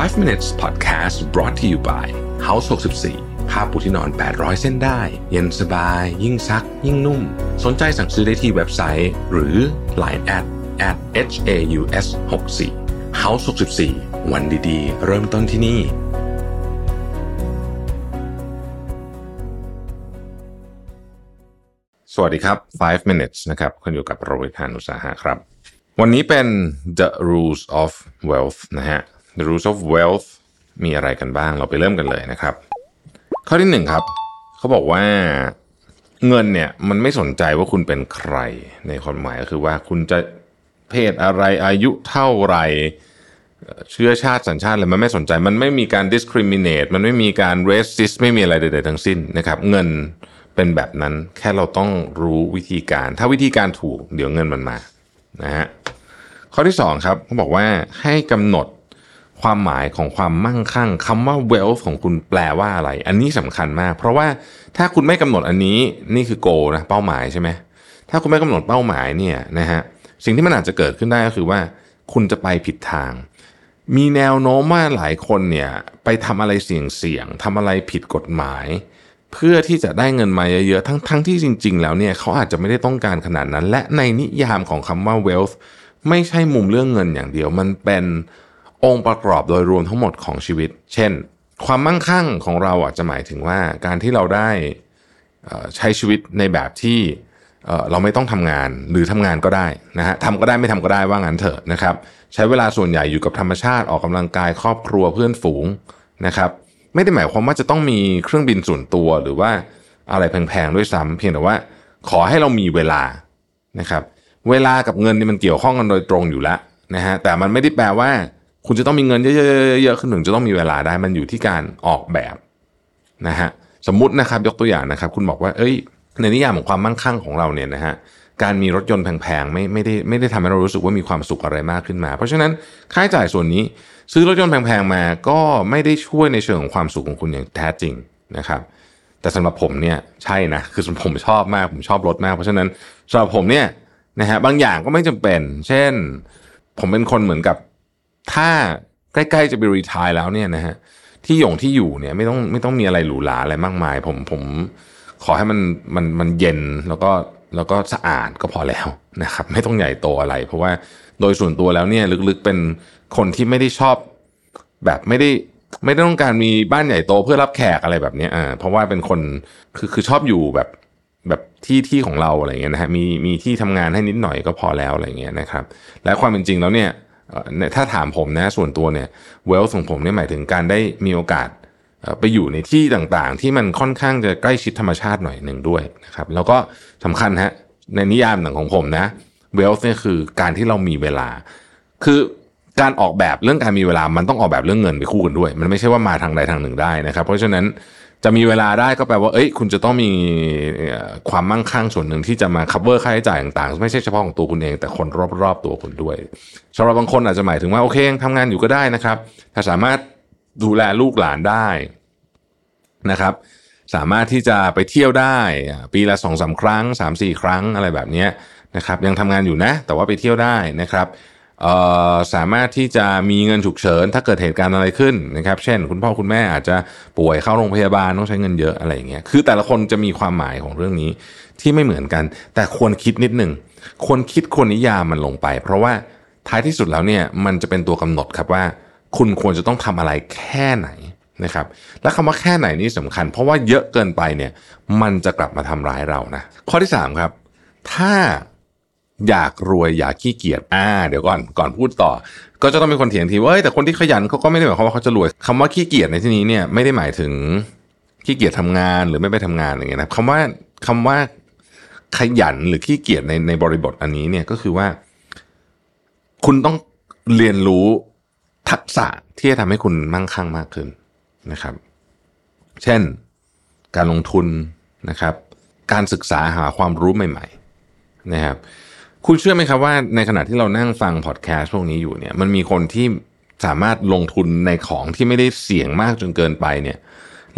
5 minutes podcast brought to you by House 64ผ้าปูที่นอน 800 เส้นได้ เย็นสบาย ยิ่งซัก ยิ่งนุ่ม สนใจสั่งซื้อได้ที่เว็บไซต์ หรือ Line at at h a u s 6 4 House 64วันดีๆ เริ่มต้นที่นี่สวัสดีครับ 5 minutes นะครับคุณอยู่กับโรบิทานุสาหะครับ วันนี้เป็น the rules of wealth นะฮะ the rules of wealth มีอะไรกันบ้าง เราไปเริ่มกันเลยนะครับ ข้อที่หนึ่งครับเขาบอกว่าเงินเนี่ยมันไม่สนใจว่าคุณเป็นใครในความหมายก็คือว่าคุณจะเพศอะไรอายุเท่าไหร่เชื้อชาติสัญชาติอะไรมันไม่สนใจ มันไม่มีการ discriminate มันไม่มีการ racist ไม่มีอะไรใดๆทั้งสิ้นนะครับ เงินเป็นแบบนั้นแค่เราต้องรู้วิธีการ ถ้าวิธีการถูกเดี๋ยวเงินมันมานะฮะข้อที่สองครับเขาบอกว่าให้กำหนด ความหมายของความมั่งคั่งคำว่า wealth ของคุณแปลว่าอะไร อันนี้สำคัญมาก เพราะว่าถ้าคุณไม่กำหนดอันนี้นี่คือ goal นะเป้าหมายใช่ไหมถ้าคุณไม่กำหนดเป้าหมายเนี่ยนะฮะสิ่งที่มันอาจจะเกิดขึ้นได้ก็คือว่า คุณจะไปผิดทาง มีแนวโน้มว่าหลายคนเนี่ยไปทำอะไรเสี่ยงๆทำอะไรผิดกฎหมาย เพื่อที่จะได้เงินมาเยอะๆทั้งทั้งที่จริง ๆ แล้วเนี่ยเขาอาจจะไม่ได้ต้องการขนาดนั้น และในนิยามของคำว่า wealth ไม่ใช่มุมเรื่องเงินอย่างเดียวมันเป็น องค์ประกอบโดยรวมทั้งหมดของชีวิต เช่น ความมั่งคั่งของเราอาจจะหมายถึงว่าการที่เราได้ใช้ชีวิตในแบบที่เราไม่ต้องทำงานหรือทำงานก็ได้นะฮะทำก็ได้ไม่ทำก็ได้ว่างั้นเถอะนะครับ ใช้เวลาส่วนใหญ่อยู่กับธรรมชาติออกกำลังกายครอบครัวเพื่อนฝูงนะครับ ไม่ได้หมายความว่าจะต้องมีเครื่องบินส่วนตัวหรือว่าอะไรแพงๆด้วยซ้ำเพียงแต่ว่า ขอให้เรามีเวลานะครับ เวลากับเงินนี่มันเกี่ยวข้องกันโดยตรงอยู่แล้วนะฮะแต่มันไม่ได้แปลว่า คุณจะต้องมีเงินเยอะๆๆๆขึ้นถึงจะต้องมีเวลาได้มันอยู่ที่การออกแบบนะฮะสมมตินะครับยกตัวอย่างนะครับ คุณบอกว่า เอ้ย ในนิยามของความมั่งคั่งของเราเนี่ยนะฮะการมีรถยนต์แพงๆไม่ไม่ได้ไม่ได้ทำให้เรารู้สึกว่ามีความสุขอะไรมากขึ้นมา เพราะฉะนั้นค่าใช้จ่ายส่วนนี้ ซื้อรถยนต์แพงๆมาก็ไม่ได้ช่วยในเชิงของความสุขของคุณอย่างแท้จริงนะครับ แต่สำหรับผมเนี่ยใช่นะคือผมชอบมากผมชอบรถมาก เพราะฉะนั้นสำหรับผมเนี่ยนะฮะบางอย่างก็ไม่จำเป็น เช่น ผมเป็นคนเหมือนกับ ถ้าใกล้ๆจะไปรีทายแล้วเนี่ยนะฮะที่หยงที่อยู่เนี่ยไม่ต้องไม่ต้องมีอะไรหรูหราอะไรมากมาย ผมผมขอให้มันมันมันเย็นแล้วก็แล้วก็สะอาดก็พอแล้วนะครับ ไม่ต้องใหญ่โตอะไร เพราะว่าโดยส่วนตัวแล้วเนี่ยลึกๆเป็นคนที่ไม่ได้ชอบแบบไม่ได้ไม่ได้ต้องการมีบ้านใหญ่โตเพื่อรับแขกอะไรแบบนี้อ่าเพราะว่าเป็นคนคือคือชอบอยู่แบบแบบที่ที่ของเราอะไรเงี้ยนะฮะมีมีที่ทำงานให้นิดหน่อยก็พอแล้วอะไรเงี้ยนะครับ และความเป็นจริงแล้วเนี่ย ถ้าถามผมนะส่วนตัวเนี่ยเวลของผมเนี่ยหมายถึงการได้มีโอกาสไปอยู่ในที่ต่างๆ ที่มันค่อนข้างจะใกล้ชิดธรรมชาติหน่อยหนึ่งด้วยนะครับแล้วก็สำคัญฮะในนิยามหนังของผมนะเวลเนี่ยคือการที่เรามีเวลา คือการออกแบบเรื่องการมีเวลามันต้องออกแบบเรื่องเงินไปคู่กันด้วย มันไม่ใช่ว่ามาทางใดทางหนึ่งได้นะครับ เพราะฉะนั้น จะมีเวลาได้ก็แปลว่าเอ้ยคุณจะต้องมีความมั่งคั่งส่วนหนึ่งที่จะมา cover ค่าใช้จ่ายต่างๆ ไม่ใช่เฉพาะของตัวคุณเอง แต่คนรอบๆตัวคุณด้วยสำหรับบางคนอาจจะหมายถึงว่าโอเคทำงานอยู่ก็ได้นะครับ ถ้าสามารถดูแลลูกหลานได้นะครับ สามารถที่จะไปเที่ยวได้ ปีละสองสาครั้งสามสี่ครั้งอะไรแบบนี้นะครับ ยังทำงานอยู่นะ แต่ว่าไปเที่ยวได้นะครับ สามารถที่จะมีเงินฉุกเฉิน ถ้าเกิดเหตุการณ์อะไรขึ้นนะครับ เช่น คุณพ่อคุณแม่อาจจะป่วยเข้าโรงพยาบาลต้องใช้เงินเยอะอะไรอย่างเงี้ยคือแต่ละคนจะมีความหมายของเรื่องนี้ที่ไม่เหมือนกัน แต่ควรคิดนิดหนึ่งควรคิดควรนิยามมันลงไป เพราะว่าท้ายที่สุดแล้วเนี่ยมันจะเป็นตัวกำหนดครับว่า คุณควรจะต้องทำอะไรแค่ไหนนะครับและคำว่าแค่ไหนนี่สำคัญ เพราะว่าเยอะเกินไปเนี่ยมันจะกลับมาทำร้ายเรานะข้อที่สามครับถ้า อยากรวยอยากขี้เกียจอ่าเดี๋ยวก่อนก่อนพูดต่อ ก็จะต้องมีคนเถียงทีว่าแต่คนที่ขยันเขาก็ไม่ได้หมายความว่าเขาจะรวยคำว่าขี้เกียจในที่นี้เนี่ยไม่ได้หมายถึงขี้เกียจทำงานหรือไม่ไปทำงานอะไรเงี้ยนะคำว่าคำว่าขยันหรือขี้เกียจในในบริบทอันนี้เนี่ยก็คือว่า คุณต้องเรียนรู้ทักษะที่จะทำให้คุณมั่งคั่งมากขึ้นนะครับ เช่น การลงทุนนะครับ การศึกษาหาความรู้ใหม่ ๆ นะครับ คุณเชื่อไหมครับว่าในขณะที่เรานั่งฟังพอดแคสต์พวกนี้อยู่เนี่ย มันมีคนที่สามารถลงทุนในของที่ไม่ได้เสี่ยงมากจนเกินไปเนี่ย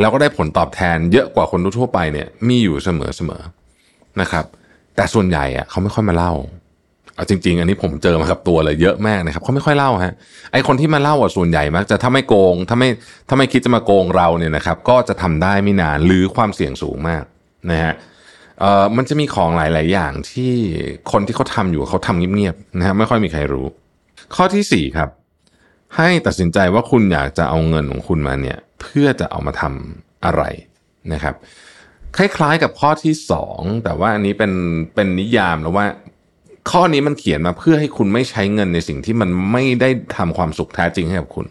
แล้วก็ได้ผลตอบแทนเยอะกว่าคนทั่วไปเนี่ย มีอยู่เสมอๆนะครับ แต่ส่วนใหญ่อะเขาไม่ค่อยมาเล่าเอาจริง ๆ อันนี้ผมเจอมากับตัวเลยเยอะมากนะครับเขาไม่ค่อยเล่าฮะไอคนที่มาเล่าอะส่วนใหญ่มักจะถ้าไม่โกงถ้าไม่ถ้าไม่คิดจะมาโกงเราเนี่ยนะครับ ก็จะทำได้ไม่นานหรือความเสี่ยงสูงมากนะฮะ เอ่อมันจะมีของหลาย ๆ อย่างที่คนที่เขาทำอยู่เขาทำเงียบ ๆ นะฮะไม่ค่อยมีใครรู้ ข้อที่สี่ครับ ให้ตัดสินใจว่าคุณอยากจะเอาเงินของคุณมาเนี่ยเพื่อจะเอามาทำอะไรนะครับ คล้าย ๆ กับข้อที่สองแต่ว่าอันนี้เป็นเป็นนิยามแล้วว่าข้อนี้มันเขียนมาเพื่อให้คุณไม่ใช้เงินในสิ่งที่มันไม่ได้ทำความสุขแท้จริงให้กับคุณ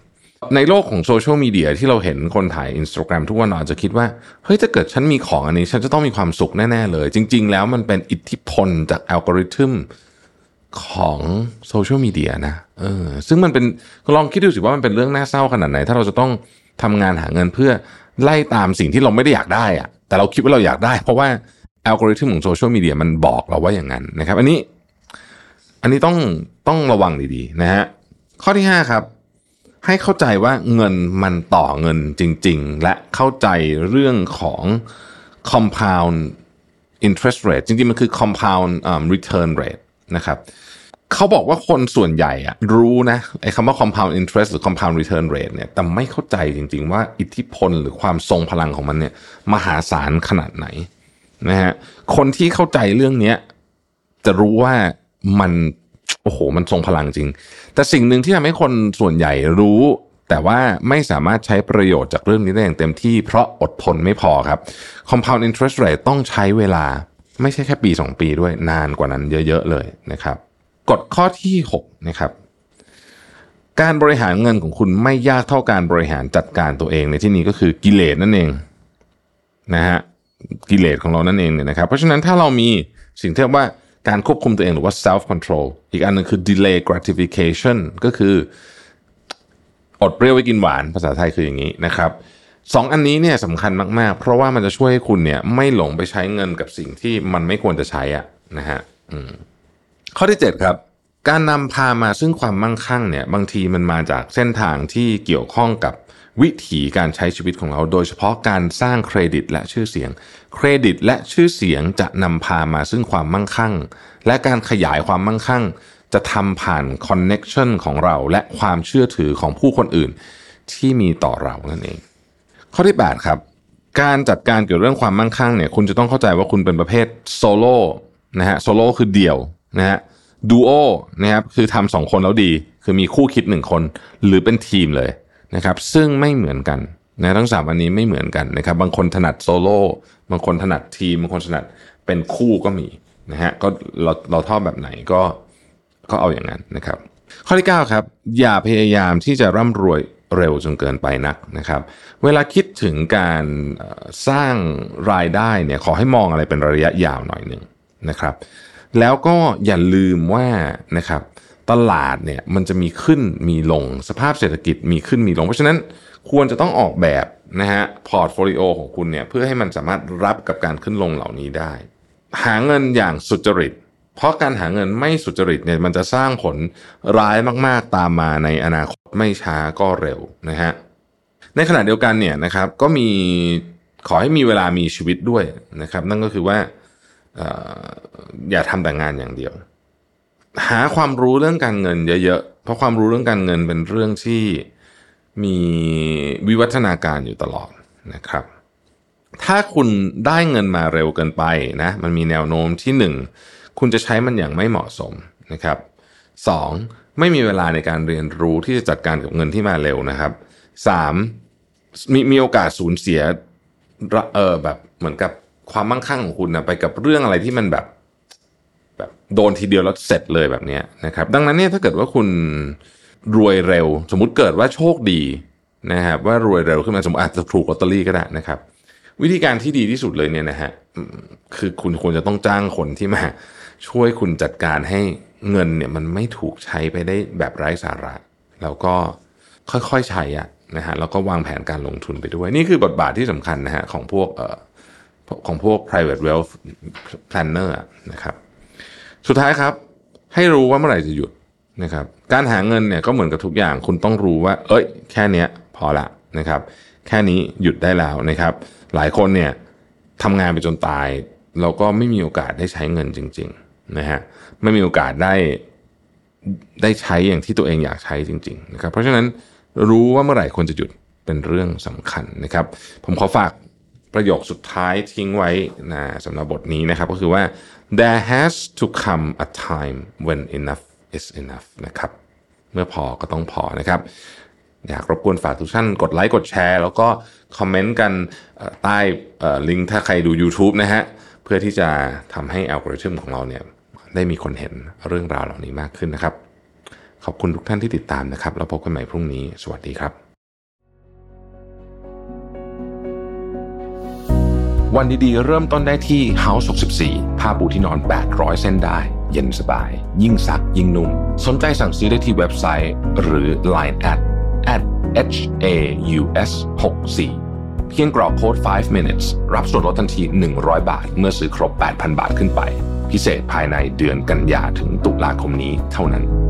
ในโลกของโซเชียลมีเดียที่เราเห็นคนถ่าย Instagram ทุกวันเราอาจจะคิดว่า เฮ้ยถ้าเกิดฉันมีของอันนี้ ฉันจะต้องมีความสุขแน่ ๆ เลย จริง ๆ แล้วมันเป็นอิทธิพลจากอัลกอริทึมของโซเชียลมีเดียนะเออซึ่งมันเป็นลองคิดดูสิว่ามันเป็นเรื่องน่าเศร้าขนาดไหน ถ้าเราจะต้องทำงานหาเงินเพื่อไล่ตามสิ่งที่เราไม่ได้อยากได้อะแต่เราคิดว่าเราอยากได้ เพราะว่าอัลกอริทึมของโซเชียลมีเดียมันบอกเราว่าอย่างนั้นนะครับ อันนี้ อันนี้ต้องต้องระวังดีๆนะฮะข้อที่ 5 ครับ ให้เข้าใจว่าเงินมันต่อเงินจริง ๆ และเข้าใจเรื่องของ compound interest rate จริงๆ มันคือ compound return rate นะครับเขาบอกว่าคนส่วนใหญ่อะรู้นะไอ้คำว่า compound interest หรือ compound return rate เนี่ยแต่ไม่เข้าใจจริง ๆ ว่าอิทธิพลหรือความทรงพลังของมันเนี่ยมหาศาลขนาดไหนนะฮะคนที่เข้าใจเรื่องนี้จะรู้ว่ามัน โอ้โห มันทรงพลังจริง แต่สิ่งหนึ่งที่ทำให้คนส่วนใหญ่รู้ แต่ว่าไม่สามารถใช้ประโยชน์จากเรื่องนี้ได้อย่างเต็มที่ เพราะอดทนไม่พอครับ compound interest rate ต้องใช้เวลา ไม่ใช่แค่ปี 2 ปีด้วยนานกว่านั้นเยอะๆเลยนะครับกฎข้อที่ 6 นะครับ การบริหารเงินของคุณไม่ยากเท่าการบริหารจัดการตัวเองในที่นี้ก็คือกิเลสนั่นเองนะฮะกิเลสของเรานั่นเองเนี่ยนะครับ เพราะฉะนั้นถ้าเรามีสิ่งที่เรียกว่า การควบคุมตัวเองหรือว่า self control อีกอันหนึงคือ delay gratification ก็คืออดเปรี้ยวไว้กินหวานภาษาไทยคืออย่างนี้นะครับสองอันนี้เนี่ยสำคัญมาก ๆ เพราะว่ามันจะช่วยให้คุณเนี่ยไม่หลงไปใช้เงินกับสิ่งที่มันไม่ควรจะใช้อะนะฮะข้อที่ 7 ครับ การนำพามาซึ่งความมั่งคั่งเนี่ยบางทีมันมาจากเส้นทางที่เกี่ยวข้องกับวิถีการใช้ชีวิตของเรา โดยเฉพาะการสร้างเครดิตและชื่อเสียง เครดิตและชื่อเสียงจะนำพามาซึ่งความมั่งคั่ง และการขยายความมั่งคั่ง จะทำผ่าน connection ของเรา และความเชื่อถือของผู้คนอื่น ที่มีต่อเรานั่นเอง ข้อที่ 8 ครับ การจัดการเกี่ยวเรื่องความมั่งคั่งเนี่ยคุณจะต้องเข้าใจว่าคุณเป็นประเภทโซโล่นะฮะโซโล่คือเดี่ยวนะฮะ ดูโอนะครับคือทำสองคนแล้วดี คือมีคู่คิดหนึ่งคน หรือเป็นทีมเลยนะครับ ซึ่งไม่เหมือนกันนะทั้งสามอันนี้ไม่เหมือนกันนะครับ บางคนถนัดโซโล่บางคนถนัดทีม บางคนถนัดเป็นคู่ก็มีนะฮะก็เราเราชอบแบบไหนก็ก็เอาอย่างนั้นนะครับ ข้อที่ 9 ครับ อย่าพยายามที่จะร่ำรวยเร็วจนเกินไปนักนะครับ เวลาคิดถึงการสร้างรายได้เนี่ยขอให้มองอะไรเป็นระยะยาวหน่อยหนึ่งนะครับ แล้วก็อย่าลืมว่านะครับตลาดเนี่ยมันจะมีขึ้นมีลงสภาพเศรษฐกิจมีขึ้นมีลง เพราะฉะนั้นควรจะต้องออกแบบนะฮะ portfolio ของคุณเนี่ยเพื่อให้มันสามารถรับกับการขึ้นลงเหล่านี้ได้ หาเงินอย่างสุจริต เพราะการหาเงินไม่สุจริตเนี่ยมันจะสร้างผลร้ายมากๆตามมาในอนาคตไม่ช้าก็เร็วนะฮะในขณะเดียวกันเนี่ยนะครับก็มีขอให้มีเวลามีชีวิตด้วยนะครับ นั่นก็คือว่า อย่าทำแต่งานอย่างเดียว หาความรู้เรื่องการเงินเยอะๆ เพราะความรู้เรื่องการเงินเป็นเรื่องที่มีวิวัฒนาการอยู่ตลอดนะครับ ถ้าคุณได้เงินมาเร็วเกินไปนะมันมีแนวโน้มที่หนึ่งคุณจะใช้มันอย่างไม่เหมาะสมนะครับสองไม่มีเวลาในการเรียนรู้ที่จะจัดการกับเงินที่มาเร็วนะครับสามมีมีโอกาสสูญเสียเออแบบเหมือนกับ ความมั่งคั่งของคุณนะไปกับเรื่องอะไรที่มันแบบ แบบโดนทีเดียวแล้วเสร็จเลยแบบนี้นะครับ ดังนั้นเนี่ยถ้าเกิดว่าคุณรวยเร็ว สมมุติเกิดว่าโชคดีนะครับ ว่ารวยเร็วขึ้นมาสมมติอาจจะถูกลอตเตอรี่ก็ได้นะครับ วิธีการที่ดีที่สุดเลยเนี่ยนะฮะคือคุณควรจะต้องจ้างคนที่มาช่วยคุณจัดการให้เงินเนี่ยมันไม่ถูกใช้ไปได้แบบไร้สาระ แล้วก็ค่อยๆใช้อะนะฮะแล้วก็วางแผนการลงทุนไปด้วย นี่คือบทบาทที่สำคัญนะฮะของพวกเอ่อ ของพวก private wealth planner นะครับสุดท้ายครับ ให้รู้ว่าเมื่อไหร่จะหยุดนะครับการหาเงินเนี่ยก็เหมือนกับทุกอย่างคุณต้องรู้ว่า เอ้ย แค่นี้พอละนะครับ แค่นี้หยุดได้แล้วนะครับ หลายคนเนี่ยทำงานไปจนตาย เราก็ไม่มีโอกาสได้ใช้เงินจริงๆนะฮะไม่มีโอกาสได้ได้ใช้อย่างที่ตัวเองอยากใช้จริง ๆ นะครับ เพราะฉะนั้นรู้ว่าเมื่อไหร่ควรจะหยุดเป็นเรื่องสำคัญนะครับ ผมขอฝาก ประโยคสุดท้ายทิ้งไว้นะสำหรับบทนี้นะครับ ก็คือว่า there has to come a time when enough is enough นะครับ เมื่อพอก็ต้องพอนะครับ อยากรบกวนฝากทุกท่านกดไลค์กดแชร์ แล้วก็คอมเมนต์กันใต้ลิงก์ถ้าใครดู YouTube นะฮะ เพื่อที่จะทำให้อัลกอริทึมของเราเนี่ยได้มีคนเห็นเรื่องราวเหล่านี้มากขึ้นนะครับ ขอบคุณทุกท่านที่ติดตามนะครับ แล้วพบกันใหม่พรุ่งนี้ สวัสดีครับ วันดีๆ เริ่มต้นได้ที่ House 64 ผ้าปูที่นอน 800 เส้นได้ เย็นสบาย ยิ่งซัก ยิ่งนุ่ม สนใจสั่งซื้อได้ที่เว็บไซต์ หรือ Line at at h a u s 64เพียงกรอกโค้ด 5 minutes รับส่วนลดทันที 100 บาท เมื่อซื้อครบ 8,000 บาทขึ้นไป พิเศษภายในเดือนกันยาถึงตุลาคมนี้เท่านั้น